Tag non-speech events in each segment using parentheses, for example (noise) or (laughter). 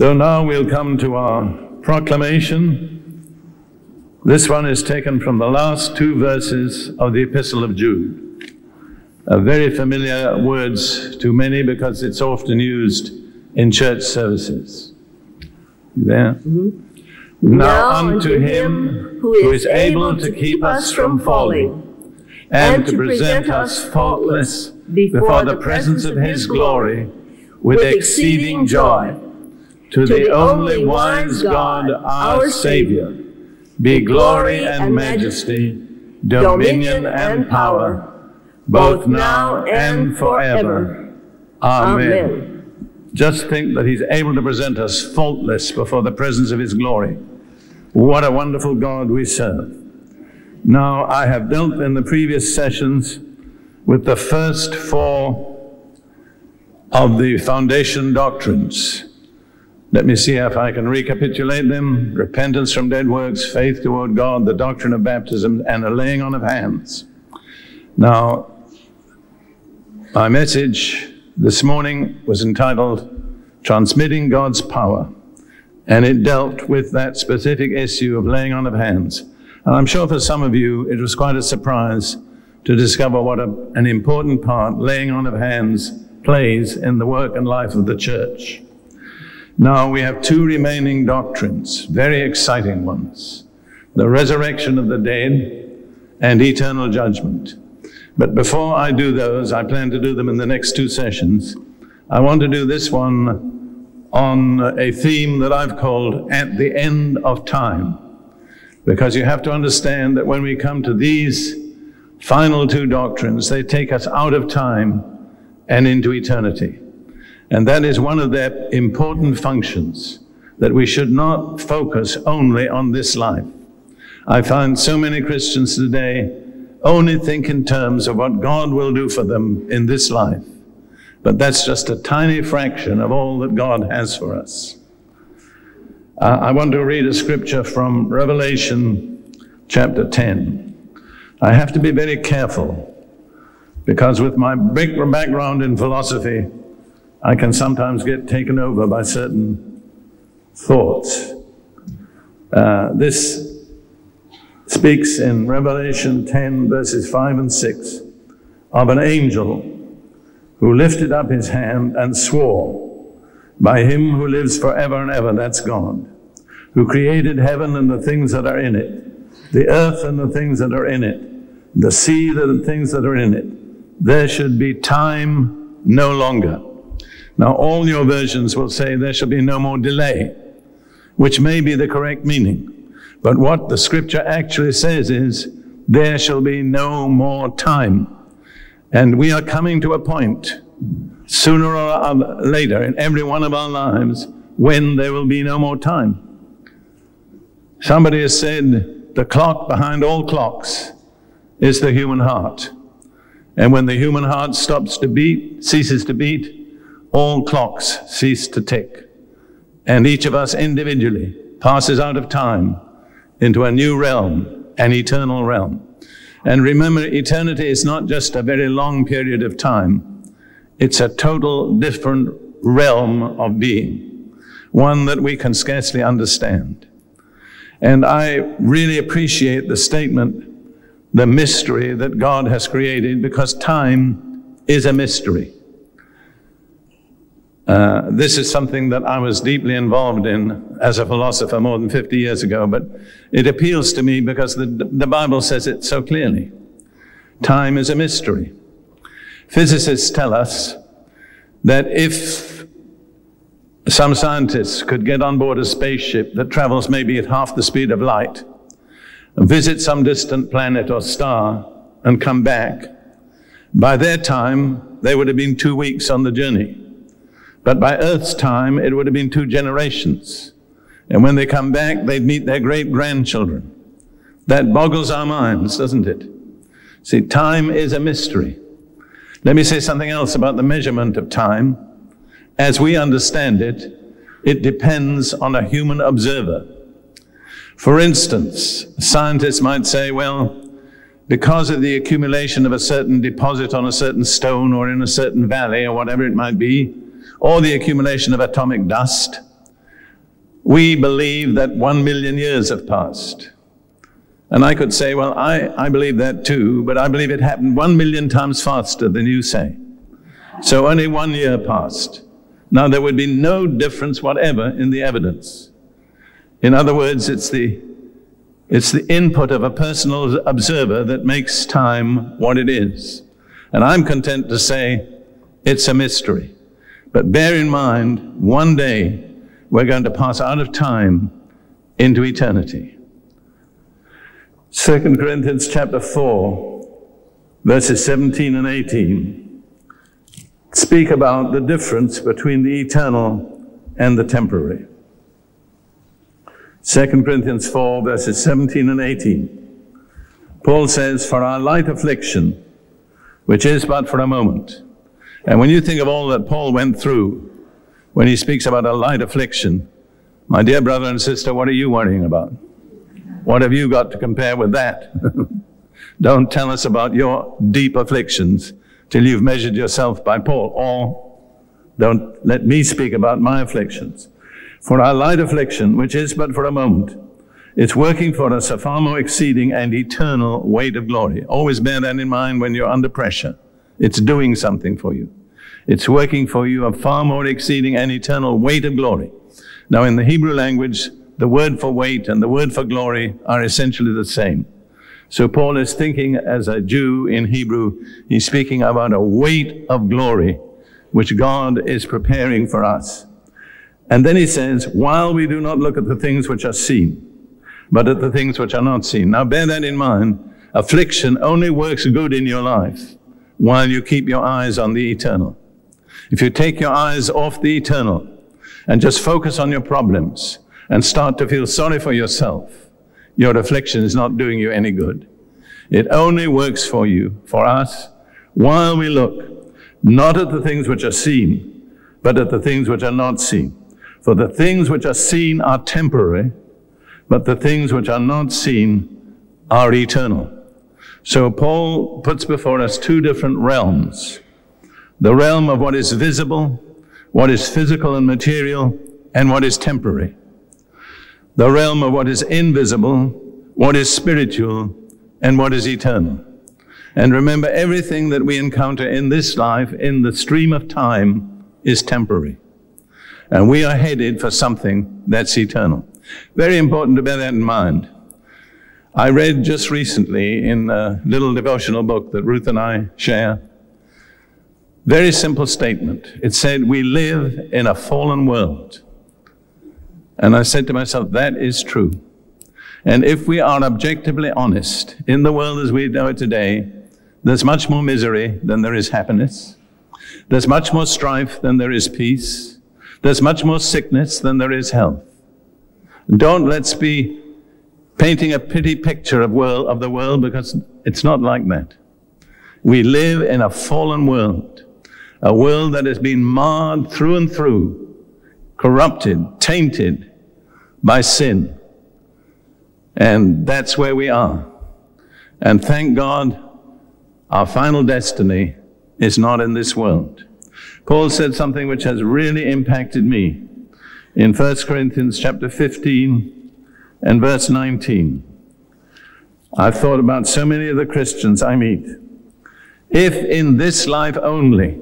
So now we'll come to our proclamation. This one is taken from the last two verses of the Epistle of Jude. Uh, very familiar words to many because it's often used in church services. There. Mm-hmm. Now unto him who is able to keep us from falling and to present us faultless before the presence of his glory with exceeding joy. To the only wise God, our Savior, be glory and majesty, dominion and power, both now and forever. Amen. Just think that He's able to present us faultless before the presence of His glory. What a wonderful God we serve. Now, I have dealt in the previous sessions with the first four of the foundation doctrines. Let me see if I can recapitulate them repentance from dead works, faith toward God, the doctrine of baptism, and the laying on of hands. Now, my message this morning was entitled Transmitting God's Power, and it dealt with that specific issue of laying on of hands. And I'm sure for some of you it was quite a surprise to discover what a, an important part laying on of hands plays in the work and life of the church. Now we have two remaining doctrines, very exciting ones the resurrection of the dead and eternal judgment. But before I do those, I plan to do them in the next two sessions. I want to do this one on a theme that I've called At the End of Time. Because you have to understand that when we come to these final two doctrines, they take us out of time and into eternity. And that is one of their important functions, that we should not focus only on this life. I find so many Christians today only think in terms of what God will do for them in this life. But that's just a tiny fraction of all that God has for us. Uh, I want to read a scripture from Revelation chapter 10. I have to be very careful because with my big background in philosophy, I can sometimes get taken over by certain thoughts. Uh, this speaks in Revelation 10, verses 5 and 6, of an angel who lifted up his hand and swore by him who lives forever and ever, that's God, who created heaven and the things that are in it, the earth and the things that are in it, the sea and the things that are in it. There should be time no longer. Now, all your versions will say there shall be no more delay, which may be the correct meaning. But what the scripture actually says is, there shall be no more time. And we are coming to a point, sooner or later, in every one of our lives, when there will be no more time. Somebody has said, the clock behind all clocks is the human heart. And when the human heart stops to beat, ceases to beat, all clocks cease to tick. And each of us individually passes out of time into a new realm, an eternal realm. And remember, eternity is not just a very long period of time. It's a total different realm of being, one that we can scarcely understand. And I really appreciate the statement, the mystery that God has created, because time is a mystery. Uh, this is something that I was deeply involved in as a philosopher more than 50 years ago, but it appeals to me because the, the Bible says it so clearly. Time is a mystery. Physicists tell us that if some scientists could get on board a spaceship that travels maybe at half the speed of light, visit some distant planet or star, and come back, by their time, they would have been two weeks on the journey. But by Earth's time, it would have been two generations. And when they come back, they'd meet their great grandchildren. That boggles our minds, doesn't it? See, time is a mystery. Let me say something else about the measurement of time. As we understand it, it depends on a human observer. For instance, scientists might say, well, because of the accumulation of a certain deposit on a certain stone or in a certain valley or whatever it might be, or the accumulation of atomic dust, we believe that one million years have passed. And I could say, well, I, I believe that too, but I believe it happened one million times faster than you say. So only one year passed. Now there would be no difference whatever in the evidence. In other words, it's the, it's the input of a personal observer that makes time what it is. And I'm content to say it's a mystery. But bear in mind, one day we're going to pass out of time into eternity. 2 Corinthians chapter 4, verses 17 and 18 speak about the difference between the eternal and the temporary. 2 Corinthians 4, verses 17 and 18. Paul says, For our light affliction, which is but for a moment. And when you think of all that Paul went through, when he speaks about a light affliction, my dear brother and sister, what are you worrying about? What have you got to compare with that? (laughs) Don't tell us about your deep afflictions till you've measured yourself by Paul, or don't let me speak about my afflictions. For our light affliction, which is but for a moment, it's working for us a far more exceeding and eternal weight of glory. Always bear that in mind when you're under pressure. It's doing something for you. It's working for you a far more exceeding and eternal weight of glory. Now, in the Hebrew language, the word for weight and the word for glory are essentially the same. So Paul is thinking as a Jew in Hebrew, he's speaking about a weight of glory which God is preparing for us. And then he says, while we do not look at the things which are seen, but at the things which are not seen. Now bear that in mind. Affliction only works good in your life while you keep your eyes on the eternal. If you take your eyes off the eternal and just focus on your problems, and start to feel sorry for yourself, your affliction is not doing you any good. It only works for you, for us, while we look not at the things which are seen, but at the things which are not seen. For the things which are seen are temporary, but the things which are not seen are eternal. So Paul puts before us two different realms. The realm of what is visible, what is physical and material, and what is temporary the realm of what is invisible, what is spiritual, and what is eternal. And remember, everything that we encounter in this life, in the stream of time, is temporary. And we are headed for something that's eternal. Very important to bear that in mind. I read just recently in a little devotional book that Ruth and I share. Very simple statement. It said, We live in a fallen world. And I said to myself, that is true. And if we are objectively honest, in the world as we know it today, there's much more misery than there is happiness. There's much more strife than there is peace. There's much more sickness than there is health. Don't let's be painting a pretty picture of, world, of the world because it's not like that. We live in a fallen world, a world that has been marred through and through, corrupted, tainted, by sin. And that's where we are. And thank God, our final destiny is not in this world. Paul said something which has really impacted me in 1 Corinthians chapter 15 and verse 19. I've thought about so many of the Christians I meet. If in this life only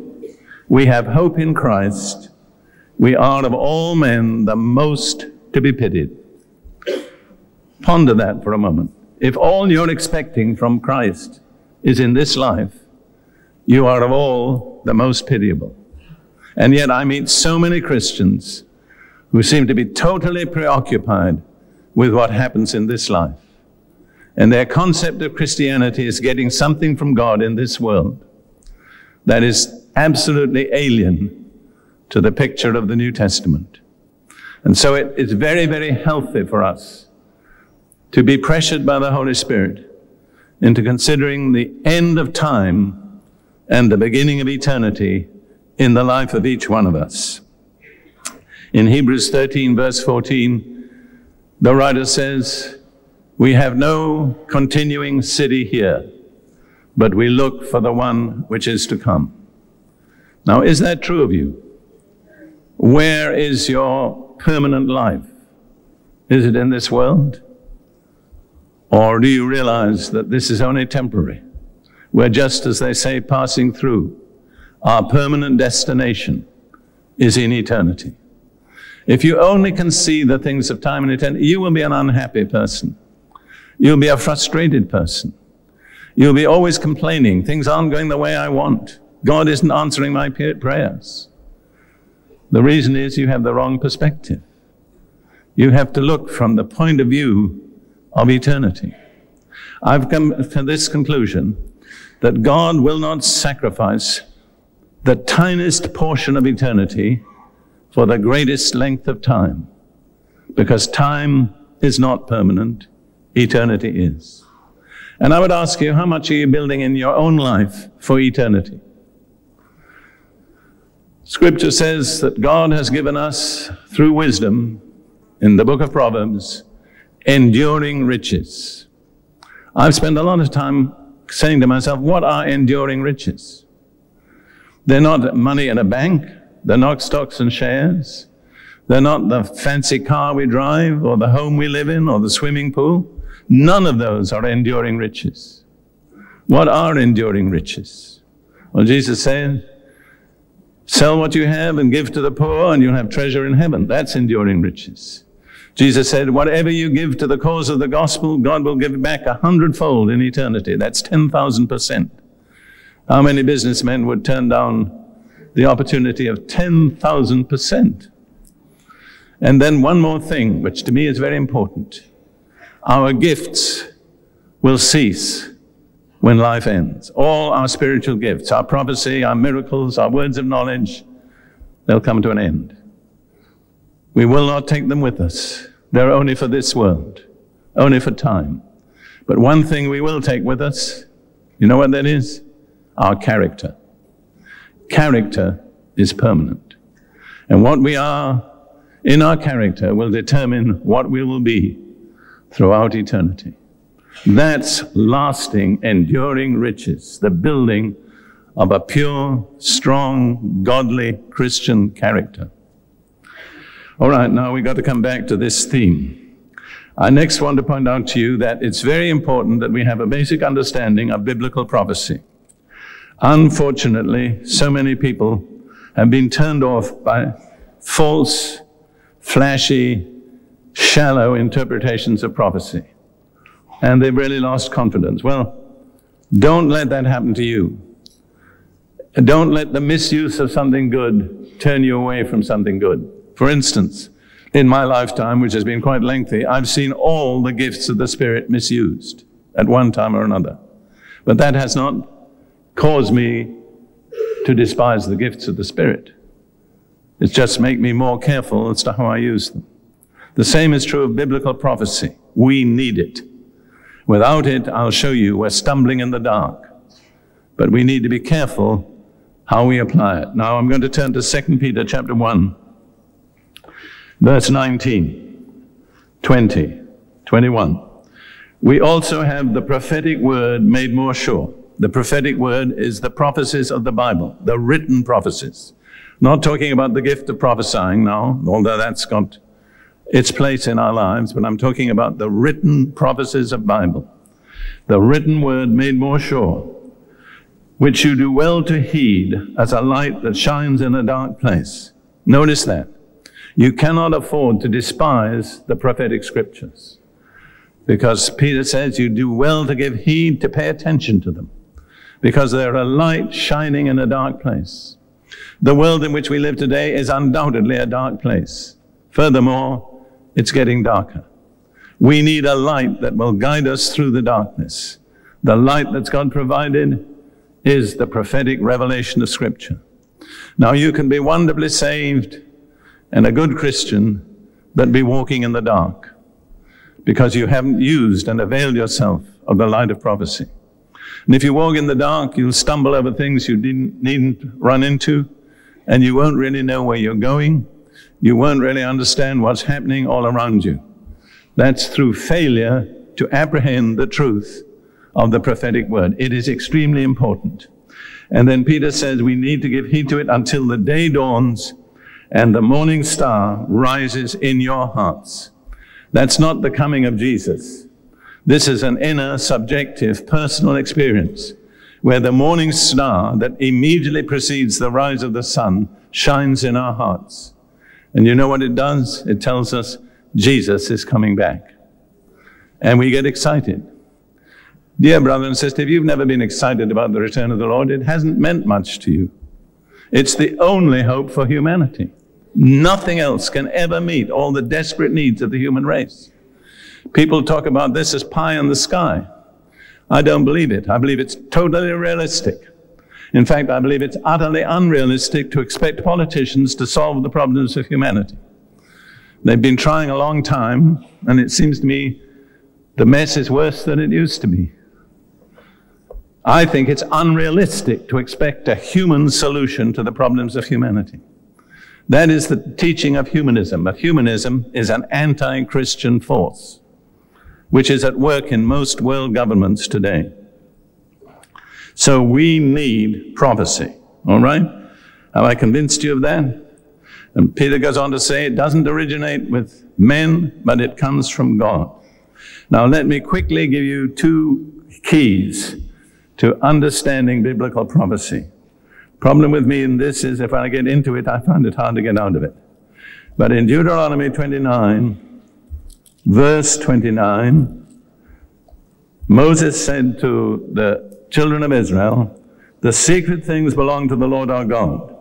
we have hope in Christ, we are of all men the most to be pitied. Ponder that for a moment. If all you're expecting from Christ is in this life, you are of all the most pitiable. And yet I meet so many Christians who seem to be totally preoccupied with what happens in this life. And their concept of Christianity is getting something from God in this world that is absolutely alien to the picture of the New Testament. And so it, it's very, very healthy for us to be pressured by the Holy Spirit into considering the end of time and the beginning of eternity in the life of each one of us. In Hebrews 13, verse 14, the writer says, We have no continuing city here, but we look for the one which is to come. Now, is that true of you? Where is your permanent life. Is it in this world? Or do you realize that this is only temporary? We're just, as they say, passing through. Our permanent destination is in eternity. If you only can see the things of time and eternity, you will be an unhappy person. You'll be a frustrated person. You'll be always complaining. Things aren't going the way I want. God isn't answering my prayers. The reason is you have the wrong perspective. You have to look from the point of view of eternity. I've come to this conclusion that God will not sacrifice the tiniest portion of eternity for the greatest length of time, because time is not permanent, eternity is. And I would ask you, how much are you building in your own life for eternity? Scripture says that God has given us, through wisdom, in the book of Proverbs, enduring riches. I've spent a lot of time saying to myself, what are enduring riches? They're not money in a bank, they're not stocks and shares, they're not the fancy car we drive, or the home we live in, or the swimming pool. None of those are enduring riches. What are enduring riches? Well, Jesus said, Sell what you have and give to the poor, and you'll have treasure in heaven. That's enduring riches. Jesus said, Whatever you give to the cause of the gospel, God will give back a hundredfold in eternity. That's 10,000%. How many businessmen would turn down the opportunity of 10,000%? And then one more thing, which to me is very important. Our gifts will cease when life ends. All our spiritual gifts, our prophecy, our miracles, our words of knowledge, they'll come to an end. We will not take them with us. They're only for this world, only for time. But one thing we will take with us, you know what that is? Our character. Character is permanent. And what we are in our character will determine what we will be throughout eternity. That's lasting, enduring riches, the building of a pure, strong, godly Christian character. All right, now we've got to come back to this theme. I next want to point out to you that it's very important that we have a basic understanding of biblical prophecy. Unfortunately, so many people have been turned off by false, flashy, shallow interpretations of prophecy. And they've really lost confidence. Well, don't let that happen to you. Don't let the misuse of something good turn you away from something good. For instance, in my lifetime, which has been quite lengthy, I've seen all the gifts of the Spirit misused at one time or another. But that has not caused me to despise the gifts of the Spirit. It's just make me more careful as to how I use them. The same is true of biblical prophecy. We need it. Without it, I'll show you, we're stumbling in the dark. But we need to be careful how we apply it. Now I'm going to turn to 2 Peter chapter 1. Verse 19, 20, 21. We also have the prophetic word made more sure. The prophetic word is the prophecies of the Bible, the written prophecies. Not talking about the gift of prophesying now, although that's got its place in our lives, but I'm talking about the written prophecies of Bible. The written word made more sure, which you do well to heed as a light that shines in a dark place. Notice that. You cannot afford to despise the prophetic scriptures because Peter says you do well to give heed, to pay attention to them because they're a light shining in a dark place. The world in which we live today is undoubtedly a dark place. Furthermore, it's getting darker. We need a light that will guide us through the darkness. The light that's God provided is the prophetic revelation of Scripture. Now, you can be wonderfully saved and a good Christian but be walking in the dark because you haven't used and availed yourself of the light of prophecy. And if you walk in the dark, you'll stumble over things you didn't, needn't run into, and you won't really know where you're going. You won't really understand what's happening all around you. That's through failure to apprehend the truth of the prophetic word. It is extremely important. And then Peter says we need to give heed to it until the day dawns and the morning star rises in your hearts. That's not the coming of Jesus. This is an inner, subjective, personal experience where the morning star that immediately precedes the rise of the sun shines in our hearts. And you know what it does? It tells us Jesus is coming back. And we get excited. Dear brother and sister, if you've never been excited about the return of the Lord, it hasn't meant much to you. It's the only hope for humanity. Nothing else can ever meet all the desperate needs of the human race. People talk about this as pie in the sky. I don't believe it. I believe it's totally realistic. In fact, I believe it's utterly unrealistic to expect politicians to solve the problems of humanity. They've been trying a long time, and it seems to me the mess is worse than it used to be. I think it's unrealistic to expect a human solution to the problems of humanity. That is the teaching of humanism. But humanism is an anti Christian force, which is at work in most world governments today. So we need prophecy. All right? Have I convinced you of that? And Peter goes on to say it doesn't originate with men, but it comes from God. Now, let me quickly give you two keys to understanding biblical prophecy. Problem with me in this is if I get into it, I find it hard to get out of it. But in Deuteronomy 29, verse 29, Moses said to the children of Israel, the secret things belong to the Lord our God,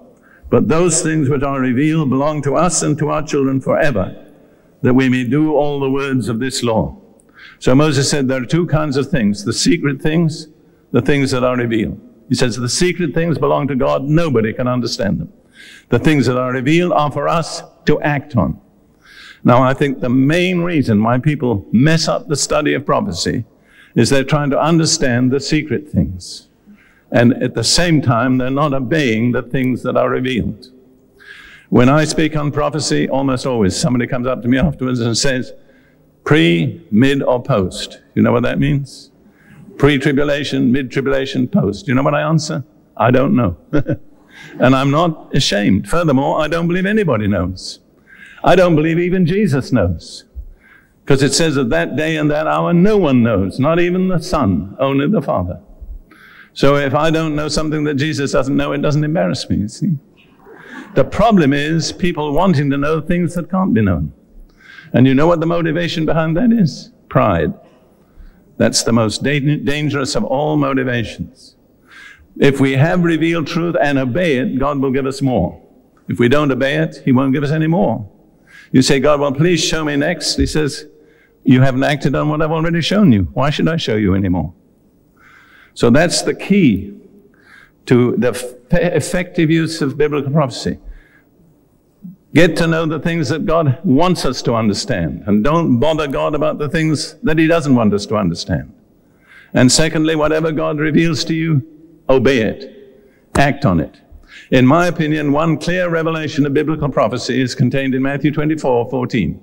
but those things which are revealed belong to us and to our children forever, that we may do all the words of this law. So Moses said there are two kinds of things, the secret things, the things that are revealed. He says the secret things belong to God, nobody can understand them. The things that are revealed are for us to act on. Now, I think the main reason why people mess up the study of prophecy is they're trying to understand the secret things. And at the same time, they're not obeying the things that are revealed. When I speak on prophecy, almost always somebody comes up to me afterwards and says, pre, mid, or post. You know what that means? Pre tribulation, mid tribulation, post. You know what I answer? I don't know. (laughs) and I'm not ashamed. Furthermore, I don't believe anybody knows. I don't believe even Jesus knows. Because it says of that day and that hour, no one knows, not even the Son, only the Father. So if I don't know something that Jesus doesn't know, it doesn't embarrass me, you see. The problem is people wanting to know things that can't be known. And you know what the motivation behind that is? Pride. That's the most da- dangerous of all motivations. If we have revealed truth and obey it, God will give us more. If we don't obey it, He won't give us any more. You say, God, well, please show me next. He says, you haven't acted on what I've already shown you. Why should I show you anymore? So that's the key to the effective use of biblical prophecy. Get to know the things that God wants us to understand, and don't bother God about the things that He doesn't want us to understand. And secondly, whatever God reveals to you, obey it, act on it. In my opinion, one clear revelation of biblical prophecy is contained in Matthew 24 14.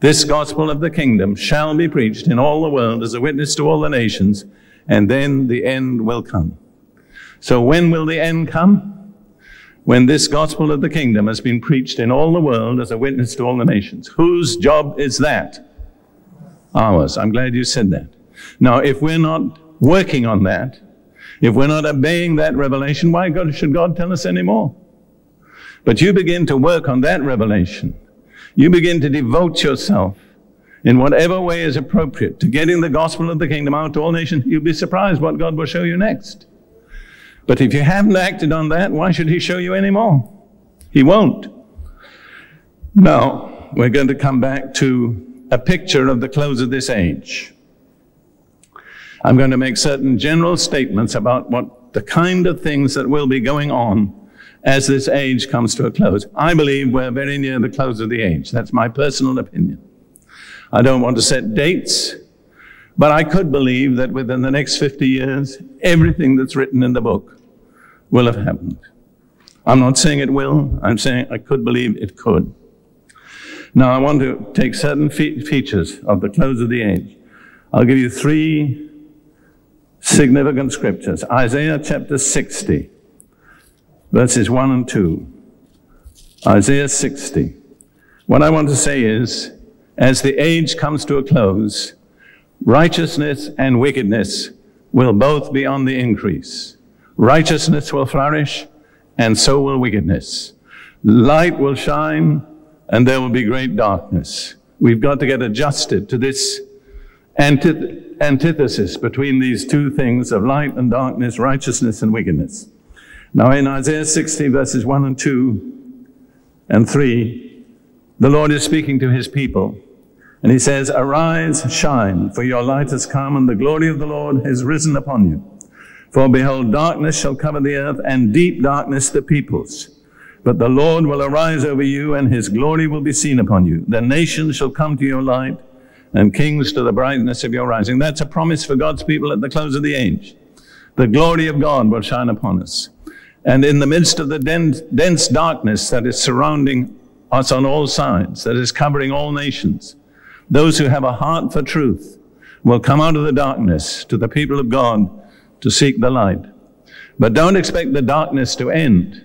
This gospel of the kingdom shall be preached in all the world as a witness to all the nations, and then the end will come. So when will the end come? When this gospel of the kingdom has been preached in all the world as a witness to all the nations. Whose job is that? Ours. I'm glad you said that. Now, if we're not working on that, if we're not obeying that revelation, why God, should God tell us any more? But you begin to work on that revelation you begin to devote yourself in whatever way is appropriate to getting the gospel of the kingdom out to all nations, you'll be surprised what God will show you next. But if you haven't acted on that, why should He show you any more? He won't. Now, we're going to come back to a picture of the close of this age. I'm going to make certain general statements about what the kind of things that will be going on as this age comes to a close. I believe we're very near the close of the age. That's my personal opinion. I don't want to set dates, but I could believe that within the next 50 years, everything that's written in the book will have happened. I'm not saying it will, I'm saying I could believe it could. Now, I want to take certain fe- features of the close of the age. I'll give you three significant scriptures. Isaiah chapter 60 verses 1 and 2. Isaiah 60. What I want to say is, as the age comes to a close, righteousness and wickedness will both be on the increase. Righteousness will flourish, and so will wickedness. Light will shine, and there will be great darkness. We've got to get adjusted to this antith- antithesis between these two things of light and darkness, righteousness and wickedness. Now, in Isaiah 60, verses 1 and 2 and 3, the Lord is speaking to his people. And he says, Arise, shine, for your light has come, and the glory of the Lord has risen upon you. For behold, darkness shall cover the earth, and deep darkness the peoples. But the Lord will arise over you, and his glory will be seen upon you. The nations shall come to your light, and kings to the brightness of your rising. That's a promise for God's people at the close of the age. The glory of God will shine upon us. And in the midst of the dense, darkness that is surrounding us on all sides, that is covering all nations, those who have a heart for truth will come out of the darkness to the people of God to seek the light. But don't expect the darkness to end.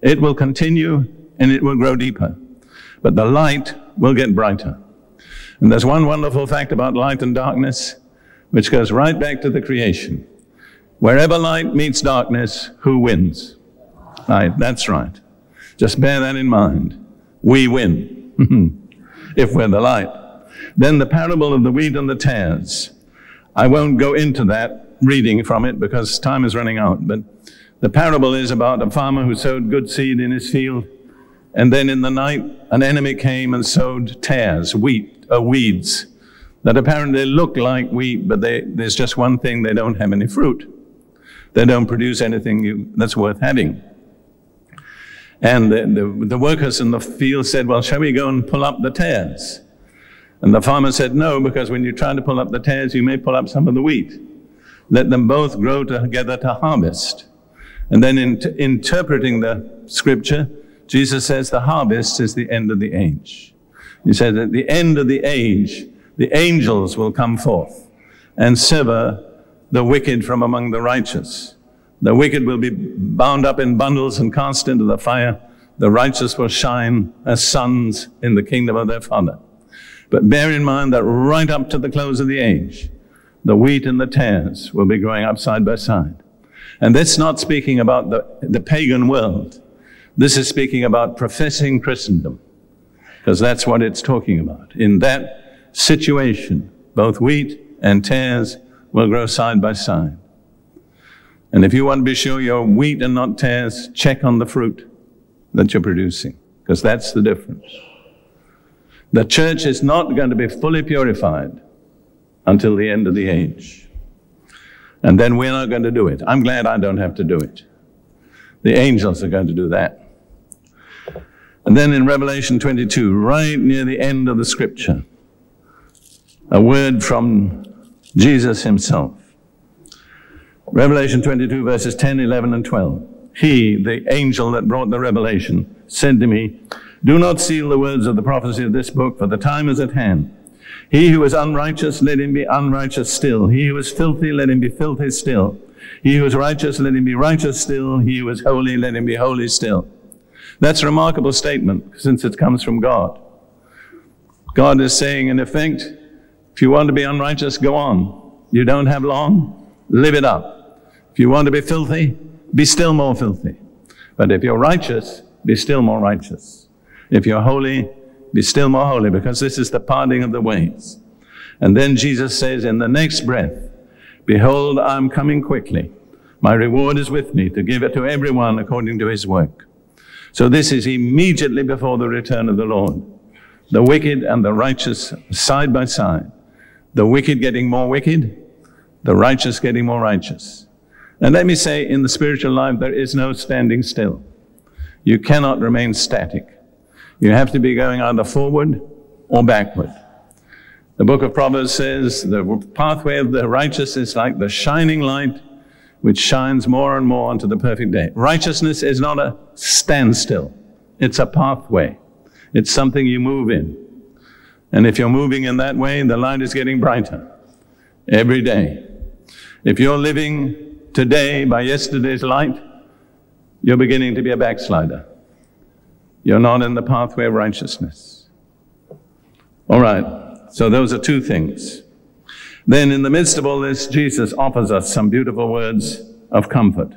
It will continue and it will grow deeper. But the light will get brighter. And there's one wonderful fact about light and darkness, which goes right back to the creation. Wherever light meets darkness, who wins? Light, that's right. Just bear that in mind. We win, (laughs) if we're the light. Then the parable of the wheat and the tares. I won't go into that reading from it because time is running out, but the parable is about a farmer who sowed good seed in his field, and then in the night an enemy came and sowed tares, wheat, uh, weeds, that apparently look like wheat, but they, there's just one thing, they don't have any fruit. They don't produce anything you, that's worth having. And the, the, the workers in the field said, well, shall we go and pull up the tares? And the farmer said, No, because when you try to pull up the tares, you may pull up some of the wheat. Let them both grow together to harvest. And then in interpreting the scripture, Jesus says the harvest is the end of the age. He said at the end of the age, the angels will come forth and sever the wicked from among the righteous. The wicked will be bound up in bundles and cast into the fire. The righteous will shine as sons in the kingdom of their Father. But bear in mind that right up to the close of the age, the wheat and the tares will be growing up side by side. And that's not speaking about the, the pagan world. This is speaking about professing Christendom, because that's what it's talking about. In that situation, both wheat and tares will grow side by side. And if you want to be sure you're wheat and not tares, check on the fruit that you're producing, because that's the difference. The church is not going to be fully purified until the end of the age. And then we're not going to do it. I'm glad I don't have to do it. The angels are going to do that. And then in Revelation 22, right near the end of the scripture, a word from Jesus himself. Revelation 22, verses 10, 11, and 12. He, the angel that brought the revelation, said to me, do not seal the words of the prophecy of this book, for the time is at hand. He who is unrighteous, let him be unrighteous still. He who is filthy, let him be filthy still. He who is righteous, let him be righteous still. He who is holy, let him be holy still. That's a remarkable statement since it comes from God. God is saying, in effect, if you want to be unrighteous, go on. You don't have long, live it up. If you want to be filthy, be still more filthy. But if you're righteous, be still more righteous. If you're holy, be still more holy, because this is the parting of the ways. And then Jesus says in the next breath, Behold, I'm coming quickly. My reward is with me to give it to everyone according to his work. So this is immediately before the return of the Lord. The wicked and the righteous side by side. The wicked getting more wicked, the righteous getting more righteous. And let me say, in the spiritual life, there is no standing still. You cannot remain static. You have to be going either forward or backward. The book of Proverbs says the pathway of the righteous is like the shining light which shines more and more unto the perfect day. Righteousness is not a standstill. It's a pathway. It's something you move in. And if you're moving in that way, the light is getting brighter every day. If you're living today by yesterday's light, you're beginning to be a backslider. You're not in the pathway of righteousness. All right, so those are two things. Then, in the midst of all this, Jesus offers us some beautiful words of comfort.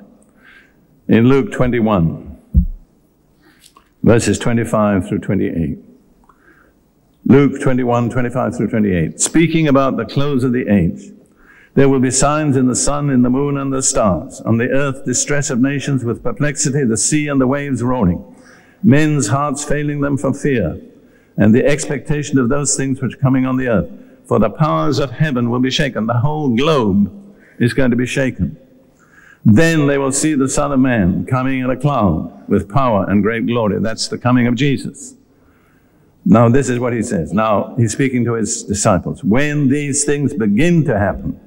In Luke 21, verses 25 through 28. Luke 21, 25 through 28. Speaking about the close of the age. There will be signs in the sun, in the moon, and the stars. On the earth, distress of nations with perplexity, the sea and the waves roaring. Men's hearts failing them for fear, and the expectation of those things which are coming on the earth. For the powers of heaven will be shaken. The whole globe is going to be shaken. Then they will see the Son of Man coming in a cloud with power and great glory. That's the coming of Jesus. Now, this is what he says. Now, he's speaking to his disciples. When these things begin to happen,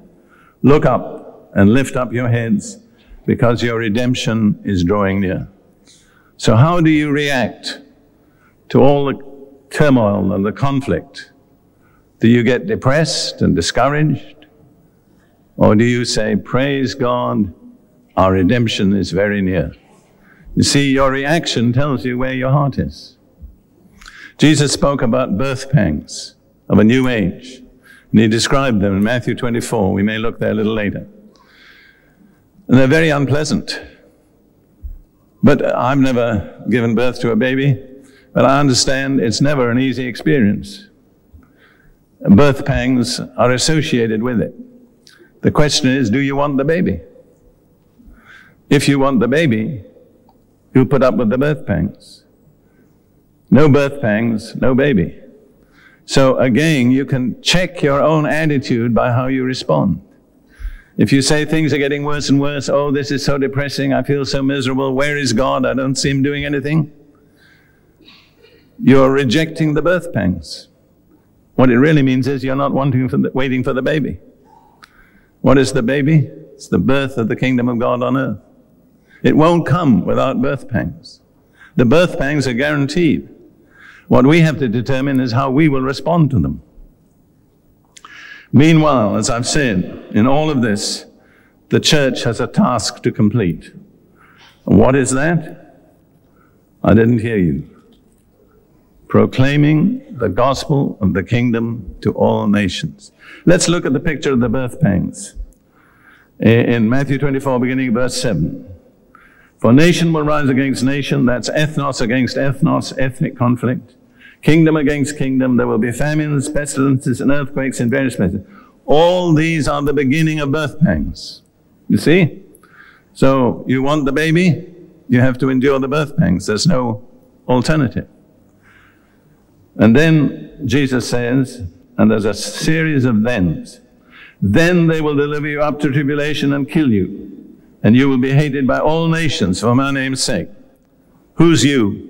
look up and lift up your heads because your redemption is drawing near. So, how do you react to all the turmoil and the conflict? Do you get depressed and discouraged? Or do you say, Praise God, our redemption is very near? You see, your reaction tells you where your heart is. Jesus spoke about birth pangs of a new age, and he described them in Matthew 24. We may look there a little later. And they're very unpleasant. But I've never given birth to a baby, but I understand it's never an easy experience. Birth pangs are associated with it. The question is, do you want the baby? If you want the baby, you'll put up with the birth pangs. No birth pangs, no baby. So again, you can check your own attitude by how you respond. If you say things are getting worse and worse, oh, this is so depressing, I feel so miserable, where is God? I don't see him doing anything. You're rejecting the birth pangs. What it really means is you're not wanting for the, waiting for the baby. What is the baby? It's the birth of the kingdom of God on earth. It won't come without birth pangs. The birth pangs are guaranteed. What we have to determine is how we will respond to them. Meanwhile, as I've said, in all of this, the church has a task to complete. What is that? I didn't hear you. Proclaiming the gospel of the kingdom to all nations. Let's look at the picture of the birth pangs. In Matthew 24, beginning verse 7. For nation will rise against nation, that's ethnos against ethnos, ethnic conflict kingdom against kingdom. There will be famines, pestilences, and earthquakes in various places. All these are the beginning of birth pangs. You see? So you want the baby, you have to endure the birth pangs. There's no alternative. And then Jesus says, and there's a series of thens. Then they will deliver you up to tribulation and kill you, and you will be hated by all nations for my name's sake. Who's you?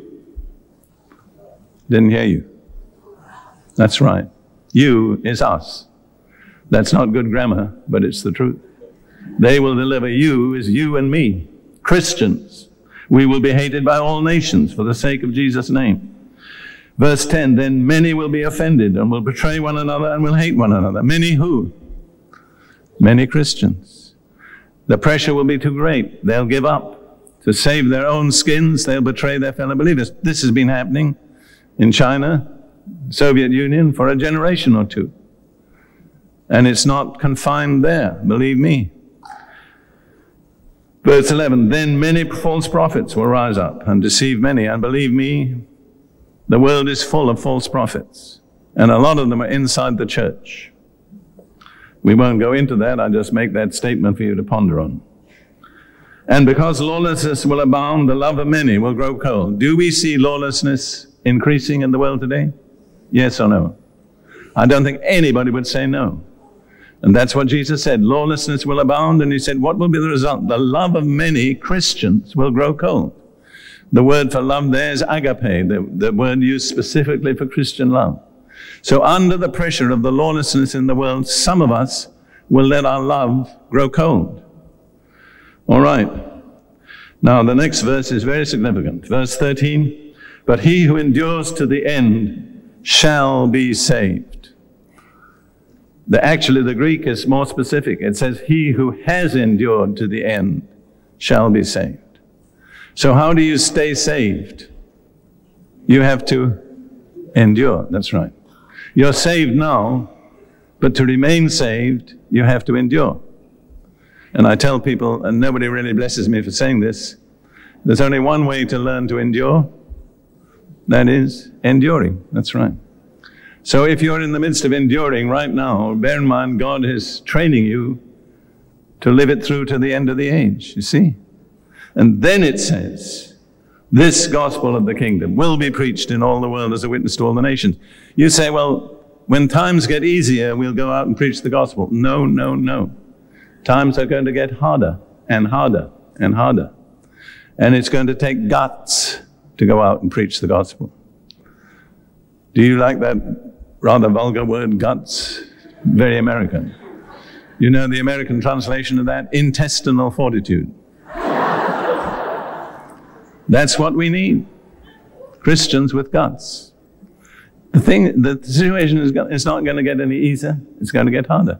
Didn't hear you. That's right. You is us. That's not good grammar, but it's the truth. They will deliver you is you and me, Christians. We will be hated by all nations for the sake of Jesus' name. Verse 10 Then many will be offended and will betray one another and will hate one another. Many who? Many Christians. The pressure will be too great. They'll give up. To save their own skins, they'll betray their fellow believers. This has been happening in China, Soviet Union, for a generation or two. And it's not confined there, believe me. Verse 11 Then many false prophets will rise up and deceive many. And believe me, the world is full of false prophets. And a lot of them are inside the church. We won't go into that. I just make that statement for you to ponder on. And because lawlessness will abound, the love of many will grow cold. Do we see lawlessness increasing in the world today? Yes or no? I don't think anybody would say no. And that's what Jesus said. Lawlessness will abound. And he said, what will be the result? The love of many Christians will grow cold. The word for love there is agape, the, the word used specifically for Christian love. So under the pressure of the lawlessness in the world, some of us will let our love grow cold. All right. Now the next verse is very significant. Verse 13. But he who endures to the end shall be saved. The, actually, the Greek is more specific. It says, He who has endured to the end shall be saved. So, how do you stay saved? You have to endure. That's right. You're saved now, but to remain saved, you have to endure. And I tell people, and nobody really blesses me for saying this, there's only one way to learn to endure. That is enduring. That's right. So if you're in the midst of enduring right now, bear in mind God is training you to live it through to the end of the age, you see? And then it says, this gospel of the kingdom will be preached in all the world as a witness to all the nations. You say, well, when times get easier, we'll go out and preach the gospel. No, no, no. Times are going to get harder and harder and harder. And it's going to take guts to go out and preach the gospel. Do you like that rather vulgar word, guts? Very American. You know the American translation of that? Intestinal fortitude. That's what we need. Christians with guts. The thing, the situation is, is not going to get any easier. It's going to get harder.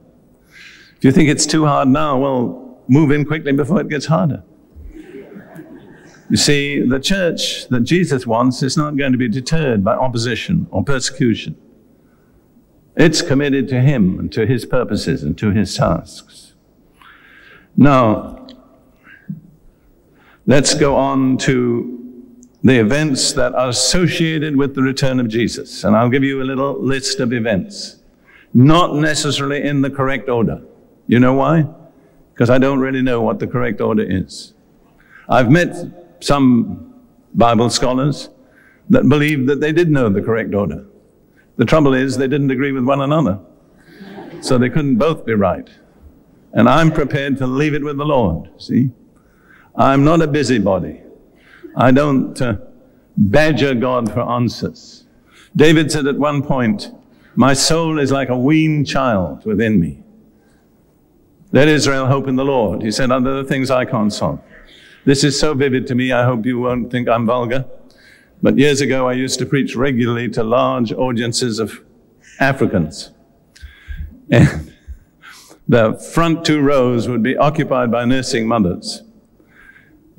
If you think it's too hard now, well, move in quickly before it gets harder. You see, the church that Jesus wants is not going to be deterred by opposition or persecution. It's committed to Him and to His purposes and to His tasks. Now, let's go on to the events that are associated with the return of Jesus. And I'll give you a little list of events, not necessarily in the correct order. You know why? Because I don't really know what the correct order is. I've met some Bible scholars that believed that they did know the correct order. The trouble is, they didn't agree with one another. So they couldn't both be right. And I'm prepared to leave it with the Lord, see? I'm not a busybody. I don't uh, badger God for answers. David said at one point, My soul is like a weaned child within me. Let Israel hope in the Lord. He said, the things I can't solve. This is so vivid to me, I hope you won't think I'm vulgar. But years ago, I used to preach regularly to large audiences of Africans. And (laughs) the front two rows would be occupied by nursing mothers.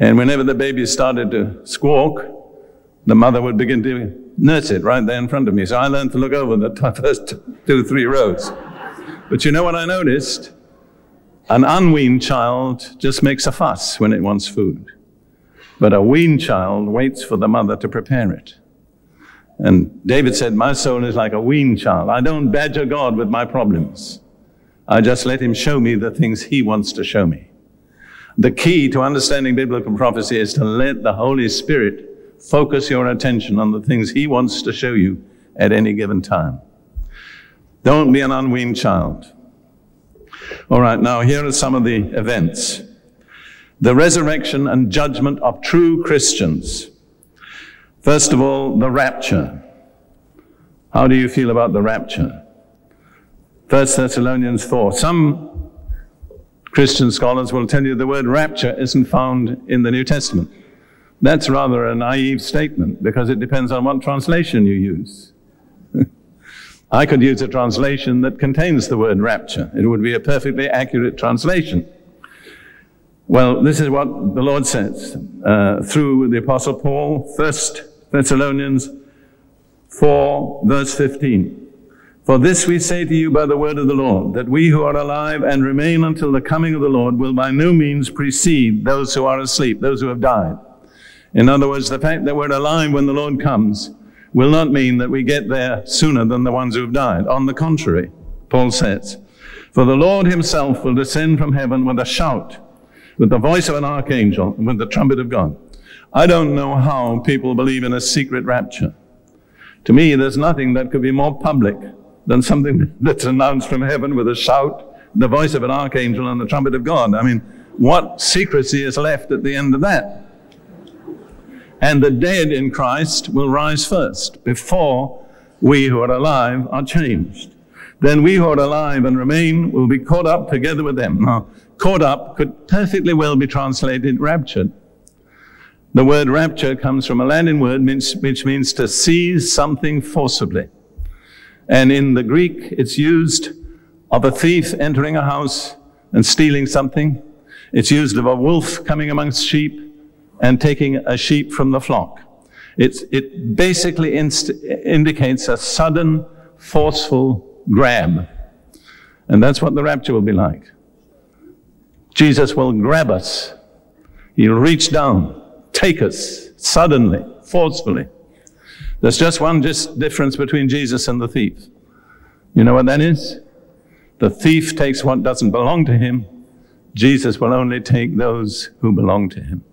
And whenever the baby started to squawk, the mother would begin to nurse it right there in front of me. So I learned to look over the (laughs) first two, three rows. But you know what I noticed? An unweaned child just makes a fuss when it wants food. But a weaned child waits for the mother to prepare it. And David said, My soul is like a weaned child. I don't badger God with my problems. I just let him show me the things he wants to show me. The key to understanding biblical prophecy is to let the Holy Spirit focus your attention on the things he wants to show you at any given time. Don't be an unweaned child. All right, now here are some of the events. The resurrection and judgment of true Christians. First of all, the rapture. How do you feel about the rapture? 1 Thessalonians 4. Some Christian scholars will tell you the word rapture isn't found in the New Testament. That's rather a naive statement because it depends on what translation you use. (laughs) I could use a translation that contains the word rapture. It would be a perfectly accurate translation. Well, this is what the Lord says uh, through the Apostle Paul, 1 Thessalonians 4, verse 15. For this we say to you by the word of the Lord, that we who are alive and remain until the coming of the Lord will by no means precede those who are asleep, those who have died. In other words, the fact that we're alive when the Lord comes will not mean that we get there sooner than the ones who have died. On the contrary, Paul says, For the Lord himself will descend from heaven with a shout, with the voice of an archangel, and with the trumpet of God. I don't know how people believe in a secret rapture. To me, there's nothing that could be more public than something that's announced from heaven with a shout, the voice of an archangel, and the trumpet of God. I mean, what secrecy is left at the end of that? and the dead in Christ will rise first before we who are alive are changed. Then we who are alive and remain will be caught up together with them. Now, caught up could perfectly well be translated raptured. The word rapture comes from a Latin word which means to seize something forcibly. And in the Greek, it's used of a thief entering a house and stealing something. It's used of a wolf coming amongst sheep and taking a sheep from the flock. It's, it basically inst- indicates a sudden, forceful grab. And that's what the rapture will be like. Jesus will grab us. He'll reach down, take us suddenly, forcefully. There's just one just difference between Jesus and the thief. You know what that is? The thief takes what doesn't belong to him. Jesus will only take those who belong to him,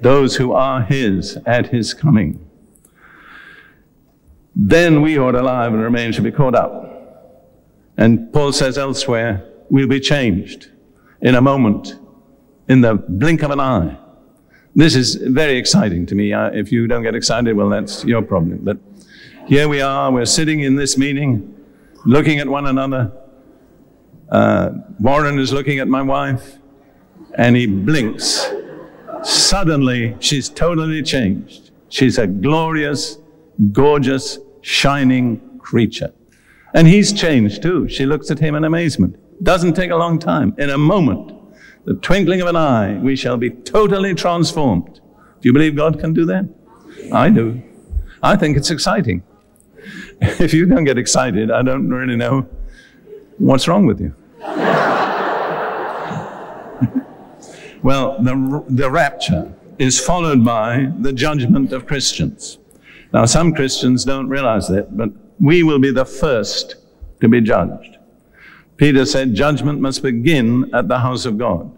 those who are his at his coming. Then we who are alive and remain shall be caught up. And Paul says elsewhere, we'll be changed in a moment, in the blink of an eye. This is very exciting to me. Uh, if you don't get excited, well, that's your problem. But here we are, we're sitting in this meeting, looking at one another. Uh, Warren is looking at my wife, and he blinks. Suddenly, she's totally changed. She's a glorious, gorgeous, shining creature. And he's changed too. She looks at him in amazement. Doesn't take a long time. In a moment, the twinkling of an eye, we shall be totally transformed. Do you believe God can do that? I do. I think it's exciting. (laughs) If you don't get excited, I don't really know what's wrong with you. (laughs) well, the, the rapture is followed by the judgment of Christians. Now, some Christians don't realize that, but we will be the first to be judged. Peter said judgment must begin at the house of God.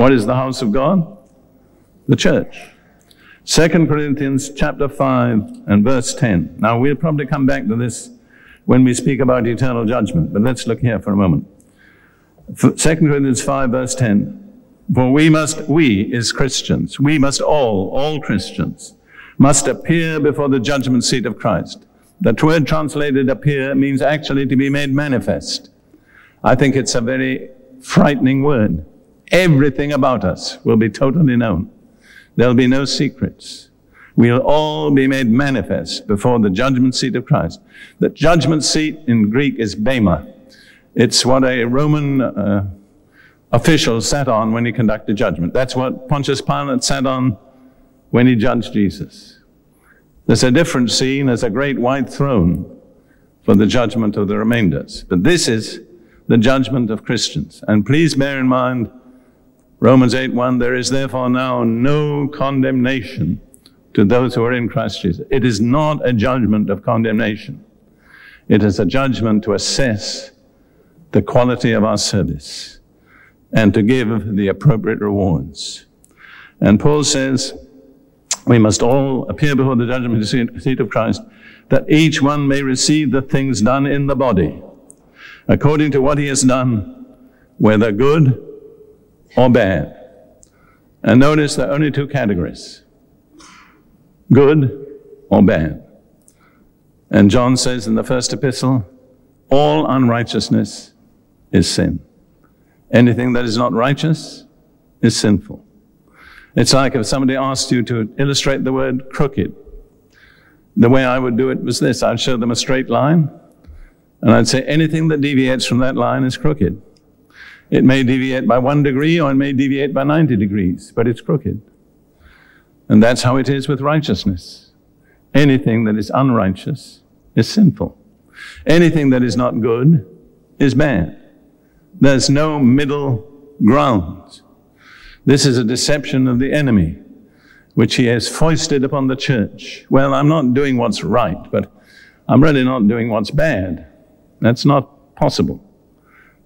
What is the house of God? The church. 2 Corinthians chapter 5 and verse 10. Now we'll probably come back to this when we speak about eternal judgment, but let's look here for a moment. 2 Corinthians 5 verse 10. For we must, we as Christians, we must all, all Christians, must appear before the judgment seat of Christ. That word translated appear means actually to be made manifest. I think it's a very frightening word. Everything about us will be totally known. There'll be no secrets. We'll all be made manifest before the judgment seat of Christ. The judgment seat in Greek is bema. It's what a Roman uh, official sat on when he conducted judgment. That's what Pontius Pilate sat on when he judged Jesus. There's a different scene as a great white throne for the judgment of the remainders. But this is the judgment of Christians. And please bear in mind, Romans 8 1, there is therefore now no condemnation to those who are in Christ Jesus. It is not a judgment of condemnation. It is a judgment to assess the quality of our service and to give the appropriate rewards. And Paul says, we must all appear before the judgment seat of Christ, that each one may receive the things done in the body according to what he has done, whether good or bad. And notice there are only two categories good or bad. And John says in the first epistle, all unrighteousness is sin. Anything that is not righteous is sinful. It's like if somebody asked you to illustrate the word crooked. The way I would do it was this I'd show them a straight line, and I'd say anything that deviates from that line is crooked. It may deviate by one degree or it may deviate by 90 degrees, but it's crooked. And that's how it is with righteousness. Anything that is unrighteous is sinful. Anything that is not good is bad. There's no middle ground. This is a deception of the enemy, which he has foisted upon the church. Well, I'm not doing what's right, but I'm really not doing what's bad. That's not possible.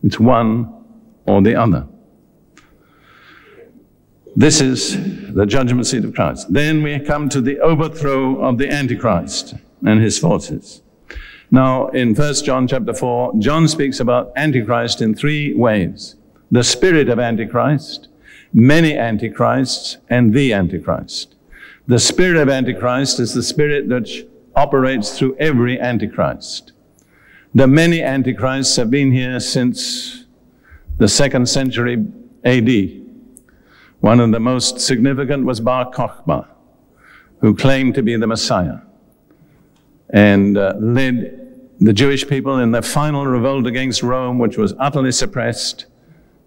It's one or the other. This is the judgment seat of Christ. Then we come to the overthrow of the Antichrist and his forces. Now, in 1 John chapter 4, John speaks about Antichrist in three ways. The spirit of Antichrist, many Antichrists, and the Antichrist. The spirit of Antichrist is the spirit that operates through every Antichrist. The many antichrists have been here since the second century AD. One of the most significant was Bar Kokhba, who claimed to be the Messiah and uh, led the Jewish people in their final revolt against Rome, which was utterly suppressed,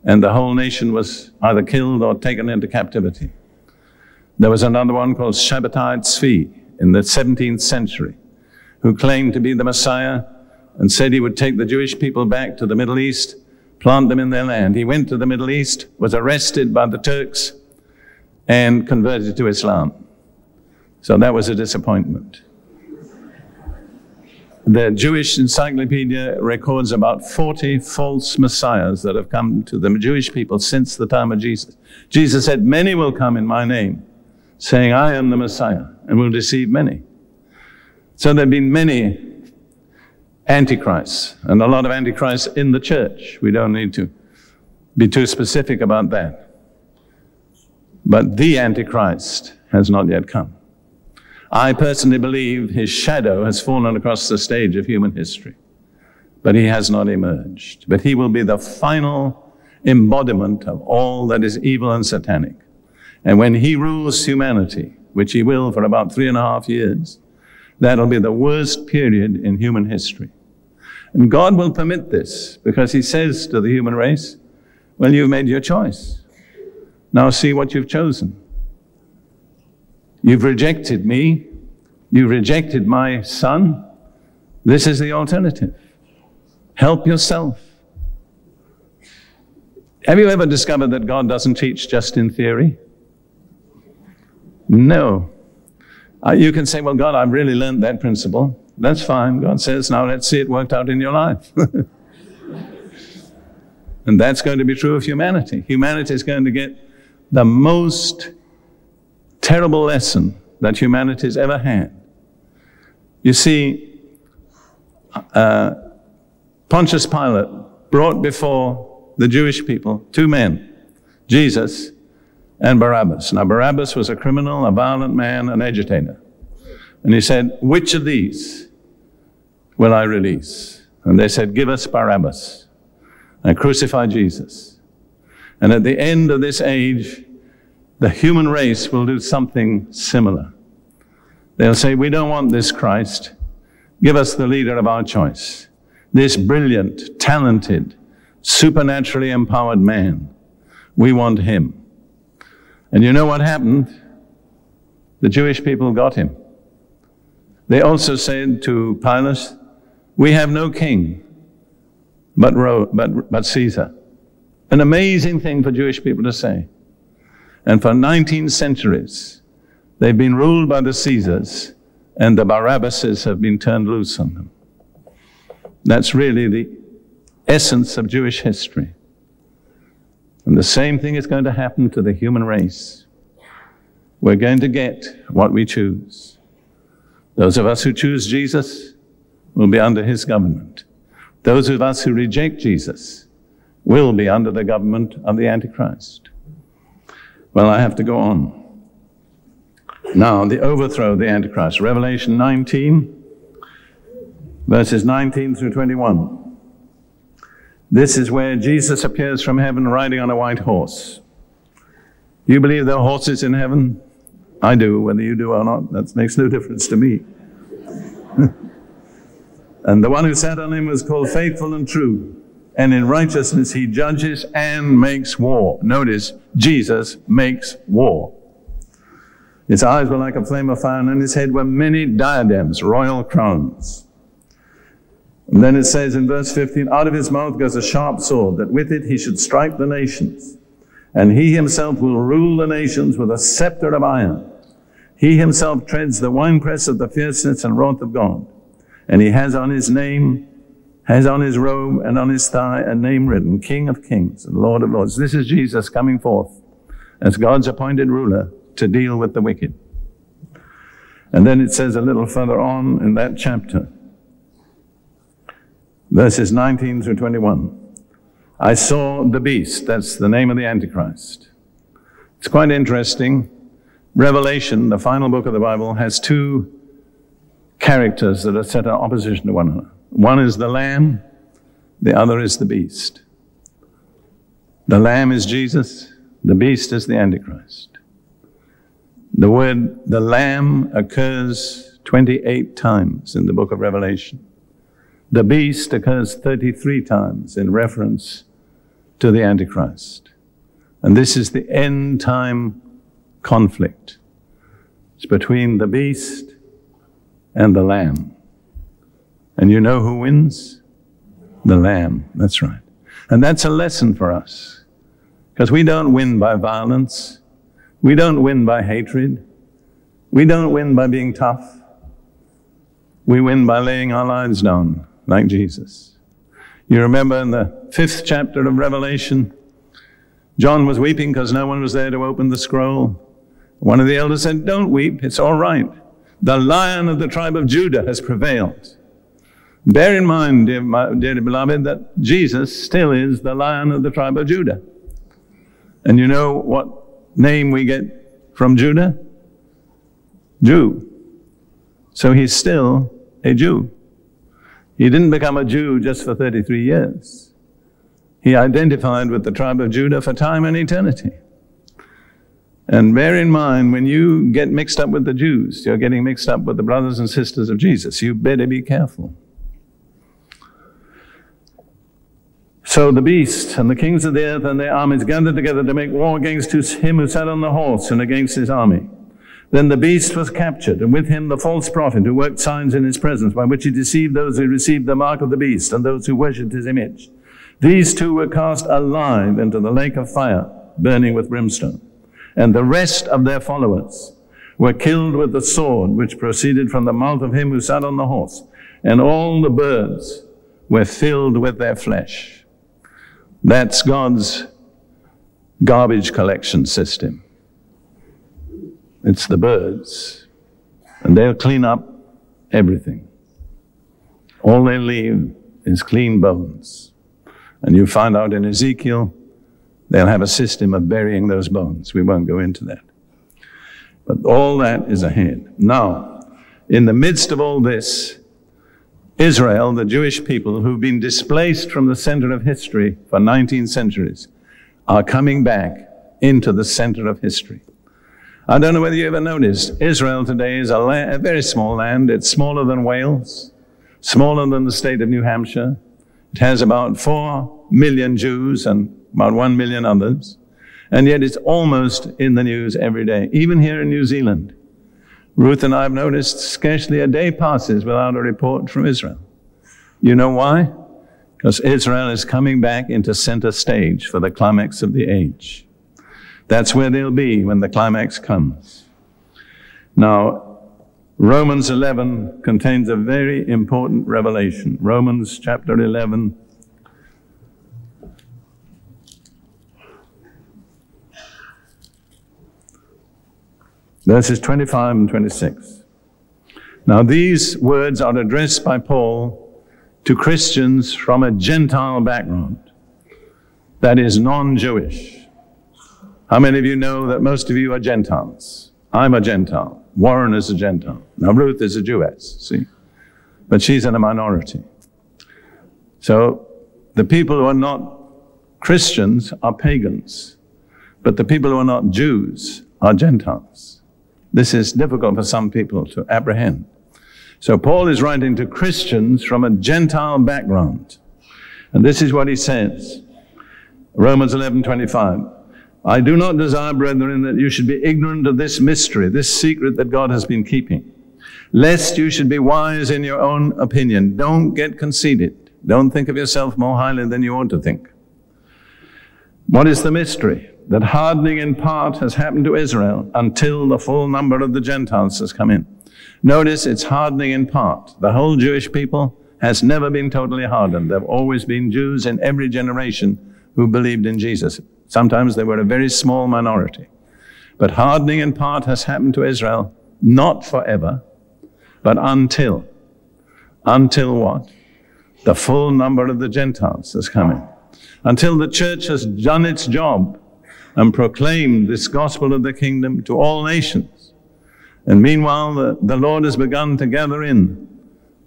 and the whole nation was either killed or taken into captivity. There was another one called Shabbatai Tzvi in the 17th century, who claimed to be the Messiah and said he would take the Jewish people back to the Middle East, plant them in their land. He went to the Middle East, was arrested by the Turks, and converted to Islam. So that was a disappointment. The Jewish Encyclopedia records about 40 false messiahs that have come to the Jewish people since the time of Jesus. Jesus said, Many will come in my name, saying, I am the Messiah, and will deceive many. So there have been many antichrists, and a lot of antichrists in the church. We don't need to be too specific about that. But the Antichrist has not yet come. I personally believe his shadow has fallen across the stage of human history, but he has not emerged. But he will be the final embodiment of all that is evil and satanic. And when he rules humanity, which he will for about three and a half years, that'll be the worst period in human history. And God will permit this because he says to the human race, well, you've made your choice. Now see what you've chosen. You've rejected me. You've rejected my son. This is the alternative. Help yourself. Have you ever discovered that God doesn't teach just in theory? No. Uh, you can say, well, God, I've really learned that principle. That's fine. God says, now let's see it worked out in your life. (laughs) and that's going to be true of humanity. Humanity is going to get the most terrible lesson that humanity's ever had. You see, uh, Pontius Pilate brought before the Jewish people two men, Jesus and Barabbas. Now, Barabbas was a criminal, a violent man, an agitator. And he said, Which of these will I release? And they said, Give us Barabbas and crucify Jesus. And at the end of this age, the human race will do something similar. They'll say, We don't want this Christ. Give us the leader of our choice. This brilliant, talented, supernaturally empowered man. We want him. And you know what happened? The Jewish people got him. They also said to Pilate, We have no king but, Ro- but, but Caesar. An amazing thing for Jewish people to say. And for 19 centuries, they've been ruled by the Caesars, and the Barabbases have been turned loose on them. That's really the essence of Jewish history. And the same thing is going to happen to the human race. We're going to get what we choose. Those of us who choose Jesus will be under his government. Those of us who reject Jesus will be under the government of the Antichrist. Well, I have to go on. Now, the overthrow of the Antichrist. Revelation 19, verses 19 through 21. This is where Jesus appears from heaven riding on a white horse. You believe there are horses in heaven? I do, whether you do or not. That makes no difference to me. And the one who sat on him was called Faithful and True and in righteousness he judges and makes war. Notice, Jesus makes war. His eyes were like a flame of fire, and on his head were many diadems, royal crowns. And then it says in verse 15, out of his mouth goes a sharp sword, that with it he should strike the nations. And he himself will rule the nations with a scepter of iron. He himself treads the winepress of the fierceness and wrath of God. And he has on his name has on his robe and on his thigh a name written, King of Kings and Lord of Lords. This is Jesus coming forth as God's appointed ruler to deal with the wicked. And then it says a little further on in that chapter, verses 19 through 21. I saw the beast, that's the name of the Antichrist. It's quite interesting. Revelation, the final book of the Bible, has two characters that are set in opposition to one another. One is the lamb, the other is the beast. The lamb is Jesus, the beast is the Antichrist. The word the lamb occurs 28 times in the book of Revelation. The beast occurs 33 times in reference to the Antichrist. And this is the end time conflict. It's between the beast and the lamb. And you know who wins? The Lamb. That's right. And that's a lesson for us. Because we don't win by violence. We don't win by hatred. We don't win by being tough. We win by laying our lives down like Jesus. You remember in the fifth chapter of Revelation, John was weeping because no one was there to open the scroll. One of the elders said, Don't weep, it's all right. The lion of the tribe of Judah has prevailed. Bear in mind, dear, my, dear beloved, that Jesus still is the lion of the tribe of Judah. And you know what name we get from Judah? Jew. So he's still a Jew. He didn't become a Jew just for 33 years. He identified with the tribe of Judah for time and eternity. And bear in mind, when you get mixed up with the Jews, you're getting mixed up with the brothers and sisters of Jesus. You better be careful. So the beast and the kings of the earth and their armies gathered together to make war against him who sat on the horse and against his army. Then the beast was captured, and with him the false prophet who worked signs in his presence, by which he deceived those who received the mark of the beast and those who worshipped his image. These two were cast alive into the lake of fire, burning with brimstone and the rest of their followers were killed with the sword which proceeded from the mouth of him who sat on the horse, and all the birds were filled with their flesh. That's God's garbage collection system. It's the birds, and they'll clean up everything. All they leave is clean bones. And you find out in Ezekiel They'll have a system of burying those bones. We won't go into that. But all that is ahead. Now, in the midst of all this, Israel, the Jewish people who've been displaced from the center of history for 19 centuries, are coming back into the center of history. I don't know whether you ever noticed, Israel today is a, la- a very small land. It's smaller than Wales, smaller than the state of New Hampshire. It has about 4 million Jews and about one million others, and yet it's almost in the news every day, even here in New Zealand. Ruth and I have noticed scarcely a day passes without a report from Israel. You know why? Because Israel is coming back into center stage for the climax of the age. That's where they'll be when the climax comes. Now, Romans 11 contains a very important revelation. Romans chapter 11, verses 25 and 26. Now, these words are addressed by Paul to Christians from a Gentile background, that is, non Jewish. How many of you know that most of you are Gentiles? I'm a Gentile. Warren is a Gentile. Now, Ruth is a Jewess, see? But she's in a minority. So, the people who are not Christians are pagans, but the people who are not Jews are Gentiles. This is difficult for some people to apprehend. So Paul is writing to Christians from a Gentile background. And this is what he says. Romans 11:25. I do not desire, brethren, that you should be ignorant of this mystery, this secret that God has been keeping, lest you should be wise in your own opinion. Don't get conceited. Don't think of yourself more highly than you ought to think. What is the mystery? That hardening in part has happened to Israel until the full number of the Gentiles has come in. Notice it's hardening in part. The whole Jewish people has never been totally hardened. There have always been Jews in every generation who believed in Jesus. Sometimes they were a very small minority. But hardening in part has happened to Israel, not forever, but until. Until what? The full number of the Gentiles has come in. Until the church has done its job and proclaim this gospel of the kingdom to all nations. And meanwhile, the, the Lord has begun to gather in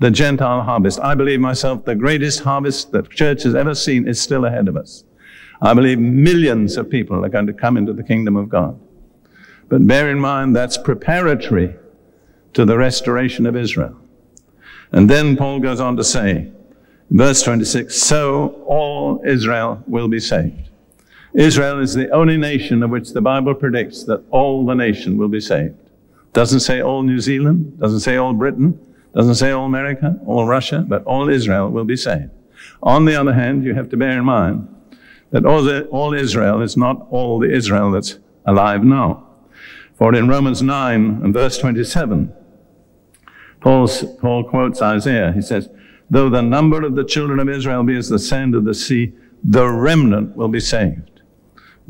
the Gentile harvest. I believe myself the greatest harvest that church has ever seen is still ahead of us. I believe millions of people are going to come into the kingdom of God. But bear in mind that's preparatory to the restoration of Israel. And then Paul goes on to say, verse 26, so all Israel will be saved. Israel is the only nation of which the Bible predicts that all the nation will be saved. Doesn't say all New Zealand, doesn't say all Britain, Doesn't say all America, all Russia, but all Israel will be saved. On the other hand, you have to bear in mind that all, the, all Israel is not all the Israel that's alive now. For in Romans 9 and verse 27, Paul's, Paul quotes Isaiah. He says, Though the number of the children of Israel be as the sand of the sea, the remnant will be saved.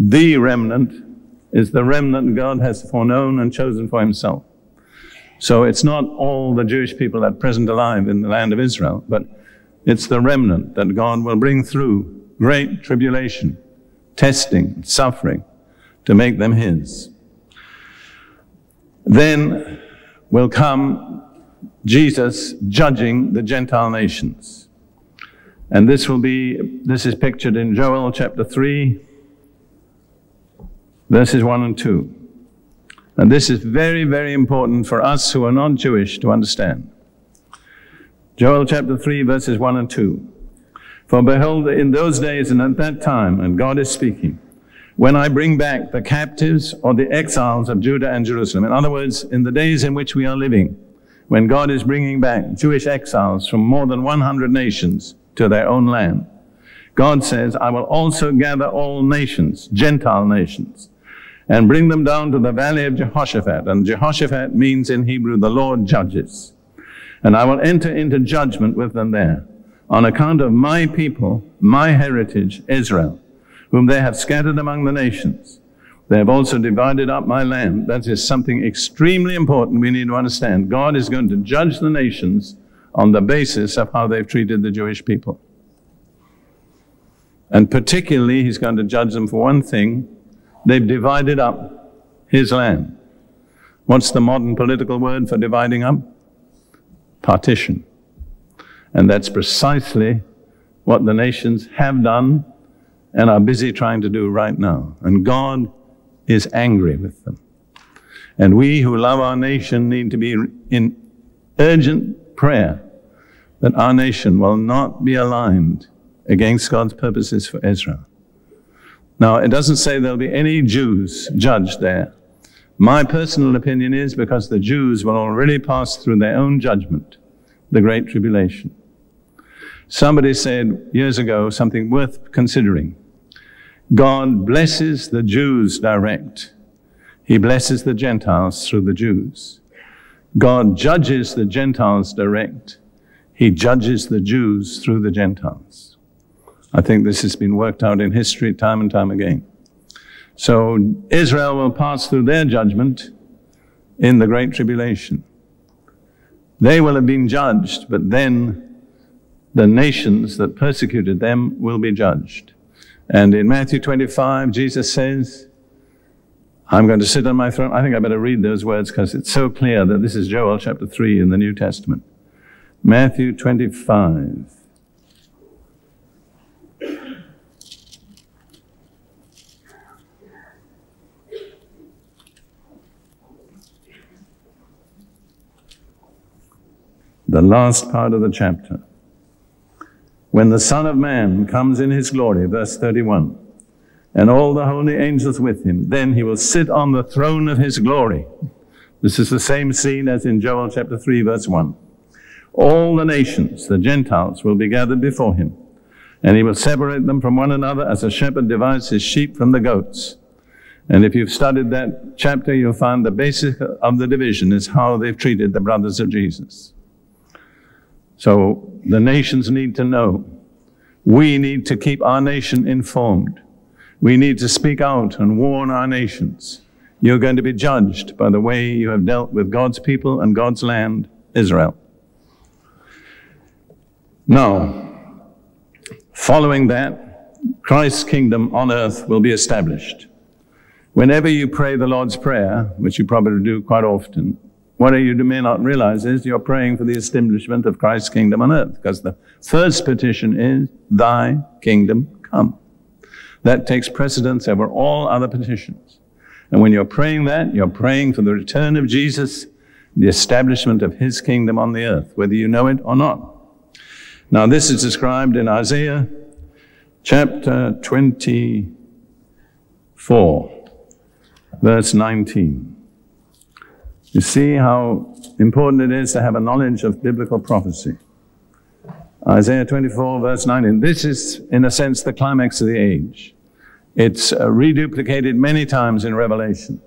The remnant is the remnant God has foreknown and chosen for himself. So it's not all the Jewish people at present alive in the land of Israel, but it's the remnant that God will bring through great tribulation, testing, suffering to make them His. Then will come Jesus judging the Gentile nations. And this will be, this is pictured in Joel chapter 3, verses 1 and 2. And this is very, very important for us who are non Jewish to understand. Joel chapter 3, verses 1 and 2. For behold, in those days and at that time, and God is speaking, when I bring back the captives or the exiles of Judah and Jerusalem, in other words, in the days in which we are living, when God is bringing back Jewish exiles from more than 100 nations to their own land, God says, I will also gather all nations, Gentile nations, and bring them down to the valley of Jehoshaphat. And Jehoshaphat means in Hebrew, the Lord judges. And I will enter into judgment with them there on account of my people, my heritage, Israel, whom they have scattered among the nations. They have also divided up my land. That is something extremely important we need to understand. God is going to judge the nations on the basis of how they've treated the Jewish people. And particularly, he's going to judge them for one thing They've divided up his land. What's the modern political word for dividing up? Partition. And that's precisely what the nations have done and are busy trying to do right now. And God is angry with them. And we who love our nation need to be in urgent prayer that our nation will not be aligned against God's purposes for Israel. Now, it doesn't say there'll be any Jews judged there. My personal opinion is because the Jews will already pass through their own judgment, the Great Tribulation. Somebody said years ago something worth considering. God blesses the Jews direct. He blesses the Gentiles through the Jews. God judges the Gentiles direct. He judges the Jews through the Gentiles. I think this has been worked out in history time and time again. So Israel will pass through their judgment in the Great Tribulation. They will have been judged, but then the nations that persecuted them will be judged. And in Matthew 25, Jesus says, I'm going to sit on my throne. I think I better read those words because it's so clear that this is Joel chapter 3 in the New Testament. Matthew 25. The last part of the chapter. When the Son of Man comes in his glory, verse 31, and all the holy angels with him, then he will sit on the throne of his glory. This is the same scene as in Joel chapter 3, verse 1. All the nations, the Gentiles, will be gathered before him, and he will separate them from one another as a shepherd divides his sheep from the goats. And if you've studied that chapter, you'll find the basis of the division is how they've treated the brothers of Jesus. So the nations need to know. We need to keep our nation informed. We need to speak out and warn our nations. You're going to be judged by the way you have dealt with God's people and God's land, Israel. Now, following that, Christ's kingdom on earth will be established. Whenever you pray the Lord's Prayer, which you probably do quite often, what you may not realize is you're praying for the establishment of Christ's kingdom on earth, because the first petition is, Thy kingdom come. That takes precedence over all other petitions. And when you're praying that, you're praying for the return of Jesus, the establishment of his kingdom on the earth, whether you know it or not. Now, this is described in Isaiah chapter 24, verse 19. You see how important it is to have a knowledge of biblical prophecy. Isaiah 24, verse 19. This is, in a sense, the climax of the age. It's uh, reduplicated many times in Revelation.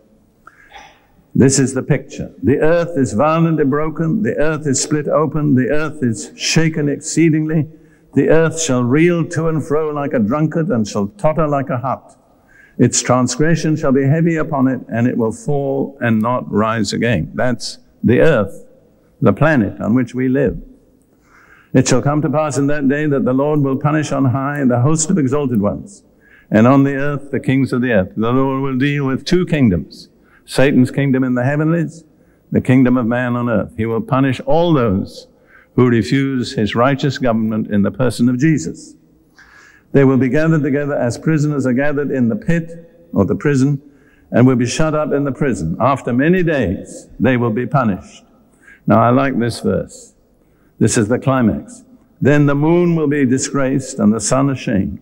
This is the picture. The earth is violently broken, the earth is split open, the earth is shaken exceedingly. The earth shall reel to and fro like a drunkard and shall totter like a hut. Its transgression shall be heavy upon it, and it will fall and not rise again. That's the earth, the planet on which we live. It shall come to pass in that day that the Lord will punish on high the host of exalted ones, and on the earth the kings of the earth. The Lord will deal with two kingdoms Satan's kingdom in the heavenlies, the kingdom of man on earth. He will punish all those who refuse his righteous government in the person of Jesus. They will be gathered together as prisoners are gathered in the pit or the prison and will be shut up in the prison. After many days, they will be punished. Now, I like this verse. This is the climax. Then the moon will be disgraced and the sun ashamed.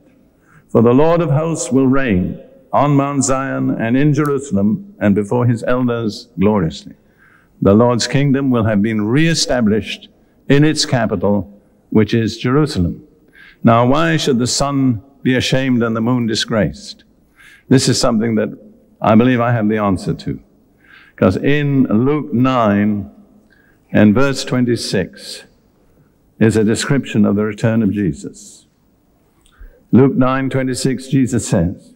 For the Lord of hosts will reign on Mount Zion and in Jerusalem and before his elders gloriously. The Lord's kingdom will have been reestablished in its capital, which is Jerusalem. Now, why should the sun be ashamed and the moon disgraced? This is something that I believe I have the answer to. Because in Luke 9 and verse 26 is a description of the return of Jesus. Luke 9 26, Jesus says,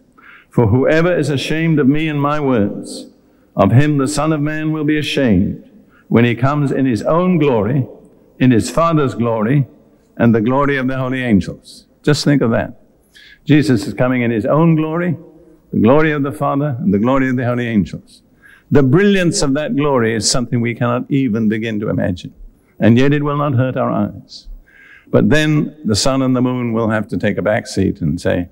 for whoever is ashamed of me and my words, of him the Son of Man will be ashamed when he comes in his own glory, in his Father's glory, and the glory of the holy angels. Just think of that. Jesus is coming in his own glory, the glory of the Father, and the glory of the holy angels. The brilliance of that glory is something we cannot even begin to imagine. And yet it will not hurt our eyes. But then the sun and the moon will have to take a back seat and say,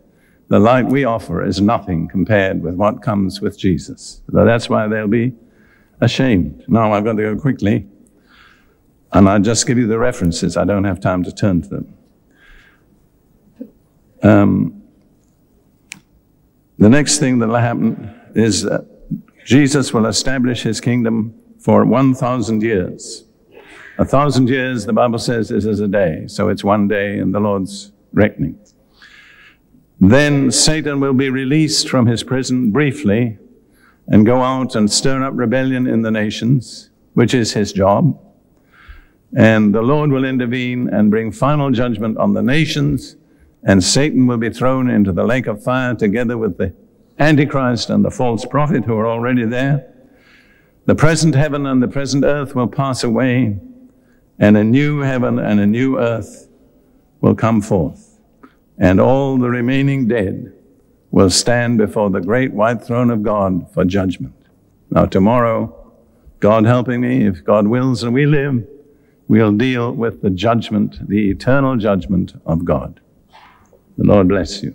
the light we offer is nothing compared with what comes with Jesus. So that's why they'll be ashamed. Now I've got to go quickly, and I'll just give you the references. I don't have time to turn to them. Um, the next thing that will happen is that Jesus will establish his kingdom for 1,000 years. A thousand years, the Bible says, is as a day. So it's one day in the Lord's reckoning. Then Satan will be released from his prison briefly and go out and stir up rebellion in the nations, which is his job. And the Lord will intervene and bring final judgment on the nations, and Satan will be thrown into the lake of fire together with the Antichrist and the false prophet who are already there. The present heaven and the present earth will pass away, and a new heaven and a new earth will come forth and all the remaining dead will stand before the great white throne of God for judgment. Now, tomorrow, God helping me, if God wills and we live, we'll deal with the judgment, the eternal judgment of God. The Lord bless you.